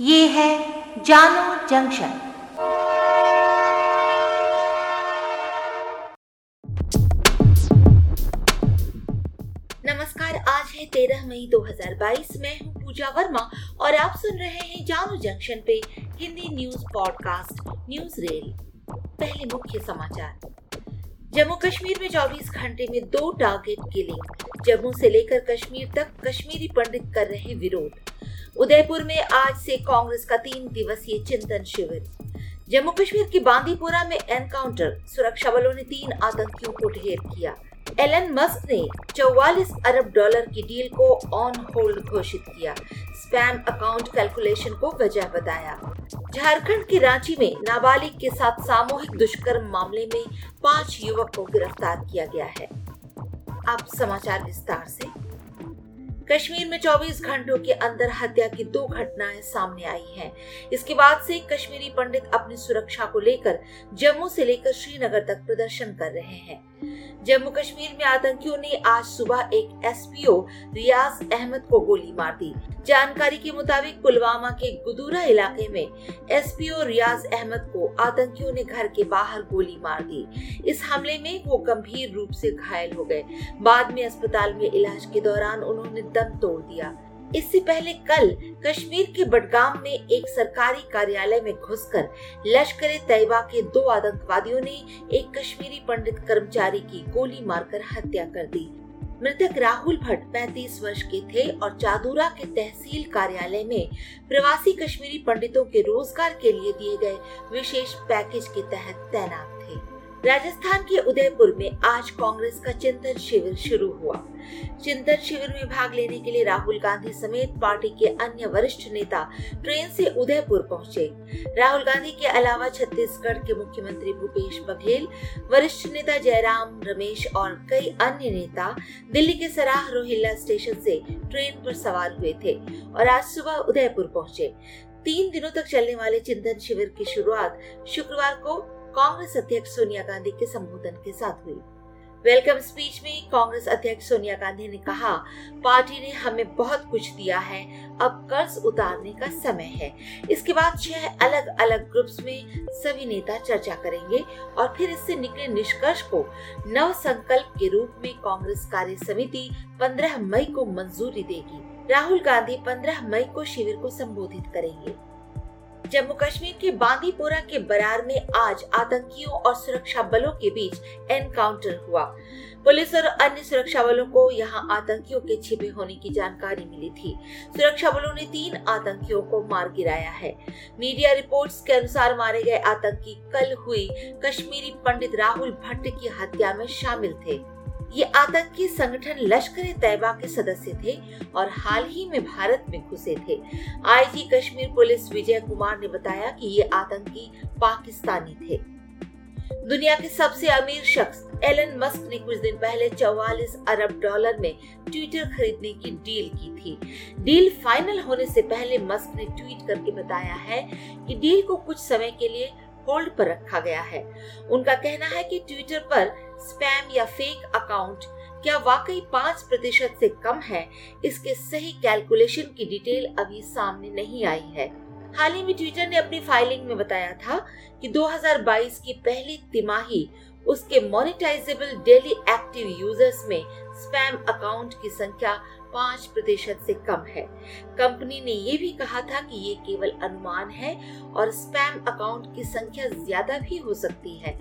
ये है जानो जंक्शन। नमस्कार, आज है तेरह मई 2022 मैं हूँ पूजा वर्मा और आप सुन रहे हैं जानो जंक्शन पे Hindi news podcast, news rail. पहले मुख्य समाचार। जम्मू कश्मीर में 24 घंटे में दो टारगेट किलिंग जम्मू से लेकर कश्मीर तक कश्मीरी पंडित कर रहे विरोध। उदयपुर में आज से कांग्रेस का तीन दिवसीय चिंतन शिविर। जम्मू कश्मीर के बांदीपुरा में एनकाउंटर, सुरक्षा बलों ने तीन आतंकियों को ढेर किया। एलन मस्क ने 44 अरब डॉलर की डील को ऑन होल्ड घोषित किया। स्पैम अकाउंट कैलकुलेशन को वजह बताया। झारखंड के रांची में नाबालिग के साथ सामूहिक दुष्कर्म मामले में पाँच युवक को गिरफ़्तार किया गया है। अब समाचार विस्तार से। कश्मीर में 24 घंटों के अंदर हत्या की दो घटनाएँ सामने आई हैं। इसके बाद से कश्मीरी पंडित अपनी सुरक्षा को लेकर जम्मू से लेकर श्रीनगर तक प्रदर्शन कर रहे हैं। जम्मू कश्मीर में आतंकियों ने आज सुबह एक एसपीओ रियाज अहमद को गोली मार दी। जानकारी के मुताबिक पुलवामा के गुदूरा इलाके में एसपीओ रियाज अहमद को आतंकियों ने घर के बाहर गोली मार दी। इस हमले में वो गंभीर रूप से घायल हो गए। बाद में अस्पताल में इलाज के दौरान उन्होंने दम तोड़ दिया। इससे पहले कल कश्मीर के बडगाम में एक सरकारी कार्यालय में घुसकर लश्कर तैयबा के दो आतंकवादियों ने एक कश्मीरी पंडित कर्मचारी की गोली मारकर हत्या कर दी। मृतक राहुल भट्ट 35 वर्ष के थे और चादुरा के तहसील कार्यालय में प्रवासी कश्मीरी पंडितों के रोज़गार के लिए दिए गए विशेष पैकेज के तहत तैनात राजस्थान के उदयपुर में आज कांग्रेस का चिंतन शिविर शुरू हुआ। चिंतन शिविर में भाग लेने के लिए राहुल गांधी समेत पार्टी के अन्य वरिष्ठ नेता ट्रेन से उदयपुर पहुँचे। राहुल गांधी के अलावा छत्तीसगढ़ के मुख्यमंत्री भूपेश बघेल, वरिष्ठ नेता जयराम रमेश और कई अन्य नेता दिल्ली के सराह रोहिल्ला स्टेशन से ट्रेन पर सवार हुए थे और आज सुबह उदयपुर पहुँचे। तीन दिनों तक चलने वाले चिंतन शिविर की शुरुआत शुक्रवार को कांग्रेस अध्यक्ष सोनिया गांधी के संबोधन के साथ हुई। वेलकम स्पीच में कांग्रेस अध्यक्ष सोनिया गांधी ने कहा, पार्टी ने हमें बहुत कुछ दिया है, अब कर्ज उतारने का समय है। इसके बाद छह अलग अलग ग्रुप्स में सभी नेता चर्चा करेंगे और फिर इससे निकले निष्कर्ष को नव संकल्प के रूप में कांग्रेस कार्य समिति 15 मई को मंजूरी देगी। राहुल गांधी 15 मई को शिविर को संबोधित करेंगे। जम्मू कश्मीर के बांदीपोरा के बरार में आज आतंकियों और सुरक्षा बलों के बीच एनकाउंटर हुआ। पुलिस और अन्य सुरक्षा बलों को यहाँ आतंकियों के छिपे होने की जानकारी मिली थी। सुरक्षा बलों ने तीन आतंकियों को मार गिराया है। मीडिया रिपोर्ट्स के अनुसार मारे गए आतंकी कल हुई कश्मीरी पंडित राहुल भट्ट की हत्या में शामिल थे। ये आतंकी संगठन लश्कर तैयबा के सदस्य थे और हाल ही में भारत में घुसे थे। आईजी कश्मीर पुलिस विजय कुमार ने बताया कि ये आतंकी पाकिस्तानी थे। दुनिया के सबसे अमीर शख्स, एलन मस्क ने कुछ दिन पहले 44 अरब डॉलर में ट्विटर खरीदने की डील की थी। डील फाइनल होने से पहले मस्क ने ट्वीट करके बताया है कि डील को कुछ समय के लिए होल्ड पर रखा गया है। उनका कहना है कि ट्विटर पर स्पैम या फेक अकाउंट, क्या वाकई पाँच प्रतिशत से कम है? इसके सही कैलकुलेशन की डिटेल अभी सामने नहीं आई है। हाल ही में ट्विटर ने अपनी फाइलिंग में बताया था कि 2022 की पहली तिमाही उसके मोनिटाइजेबल डेली एक्टिव यूज़र्स में स्पैम अकाउंट की संख्या पाँच प्रतिशत से कम है। कंपनी ने ये भी कहा था कि ये केवल अनुमान है और स्पैम अकाउंट की संख्या ज़्यादा भी हो सकती है।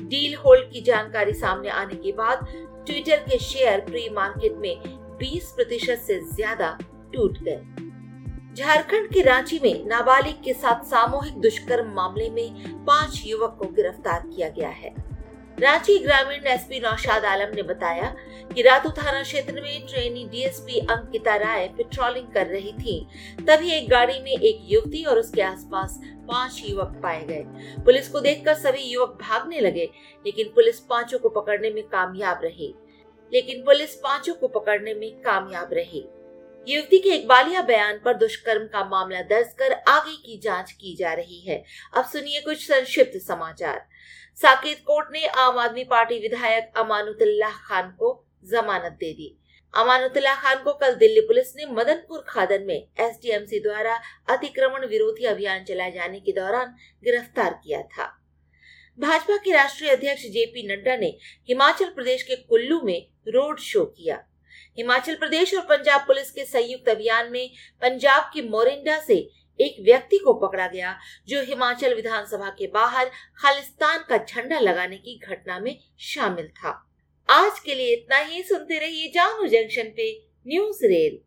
डील होल्ड की जानकारी सामने आने के बाद ट्विटर के शेयर प्री मार्केट में 20 प्रतिशत से ज़्यादा टूट गए। झारखंड के रांची में नाबालिग के साथ सामूहिक दुष्कर्म मामले में पाँच युवक को गिरफ़्तार किया गया है। रांची ग्रामीण एसपी नौशाद आलम ने बताया कि रातू थाना क्षेत्र में trainee DSP Ankita Rai patrolling कर रही थी। तभी एक गाड़ी में एक युवती और उसके आसपास पाँच युवक पाए गए। पुलिस को देखकर सभी युवक भागने लगे, लेकिन पुलिस पाँचों को पकड़ने में कामयाब रही। लेकिन पुलिस पाँचों को पकड़ने में कामयाब रही। युवती के इकबालिया बयान पर दुष्कर्म का मामला दर्ज कर आगे की जाँच की जा रही है। अब सुनिए कुछ संक्षिप्त समाचार। साकेत कोर्ट ने आम आदमी पार्टी विधायक अमानुतुल्लाह खान को जमानत दे दी। अमानुतुल्ला खान को कल दिल्ली पुलिस ने मदनपुर खादन में एसडीएमसी द्वारा अतिक्रमण विरोधी अभियान चलाए जाने के दौरान गिरफ़्तार किया था। भाजपा के राष्ट्रीय अध्यक्ष जेपी नड्डा ने हिमाचल प्रदेश के कुल्लू में रोड शो किया। हिमाचल प्रदेश और पंजाब पुलिस के संयुक्त अभियान में पंजाब के मोरिंडा से एक व्यक्ति को पकड़ा गया, जो हिमाचल विधानसभा के बाहर खालिस्तान का झंडा लगाने की घटना में शामिल था। आज के लिए इतना ही, सुनते रहिए जानू जंक्शन पे न्यूज़ रेल।